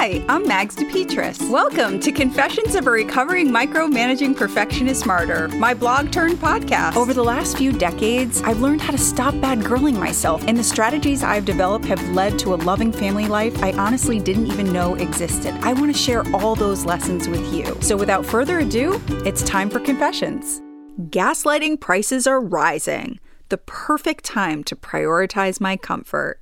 Hi, I'm Mags DePetris. Welcome to Confessions of a Recovering Micromanaging Perfectionist Martyr, my blog turned podcast. Over the last few decades, I've learned how to stop bad girling myself, and the strategies I've developed have led to a loving family life I honestly didn't even know existed. I want to share all those lessons with you. So without further ado, it's time for Confessions. Gaslighting prices are rising. The perfect time to prioritize my comfort.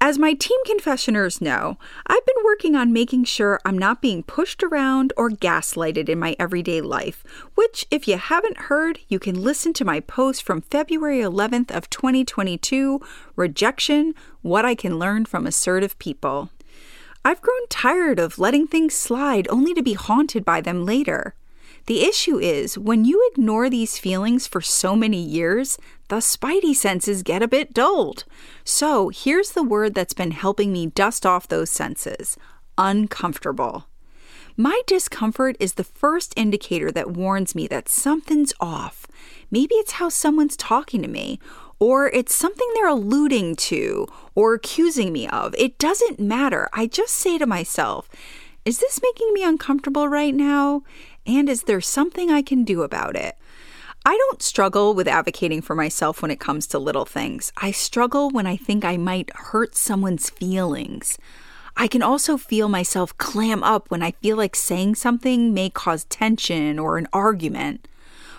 As my team confessioners know, I've been working on making sure I'm not being pushed around or gaslighted in my everyday life, which if you haven't heard, you can listen to my post from February 11th of 2022, Rejection: What I Can Learn from Assertive People. I've grown tired of letting things slide only to be haunted by them later. The issue is, when you ignore these feelings for so many years, the spidey senses get a bit dulled. So here's the word that's been helping me dust off those senses uncomfortable. My discomfort is the first indicator that warns me that something's off. Maybe it's how someone's talking to me, or it's something they're alluding to or accusing me of. It doesn't matter. I just say to myself, is this making me uncomfortable right now? And is there something I can do about it? I don't struggle with advocating for myself when it comes to little things. I struggle when I think I might hurt someone's feelings. I can also feel myself clam up when I feel like saying something may cause tension or an argument.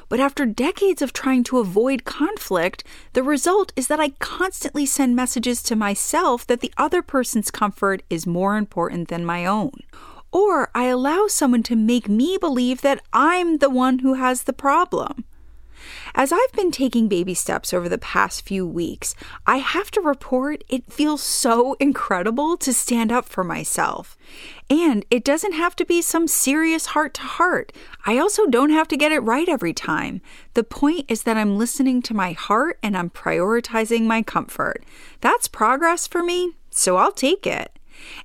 But after decades of trying to avoid conflict, the result is that I constantly send messages to myself that the other person's comfort is more important than my own or I allow someone to make me believe that I'm the one who has the problem. As I've been taking baby steps over the past few weeks, I have to report it feels so incredible to stand up for myself. And it doesn't have to be some serious heart to heart. I also don't have to get it right every time. The point is that I'm listening to my heart and I'm prioritizing my comfort. That's progress for me, so I'll take it.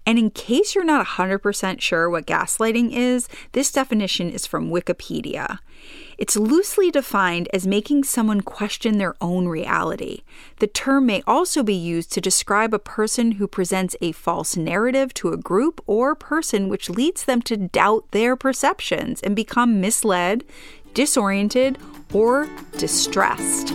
And in case you're not 100% sure what gaslighting is, this definition is from Wikipedia. It's loosely defined as making someone question their own reality. The term may also be used to describe a person who presents a false narrative to a group or person which leads them to doubt their perceptions and become misled, disoriented, or distressed.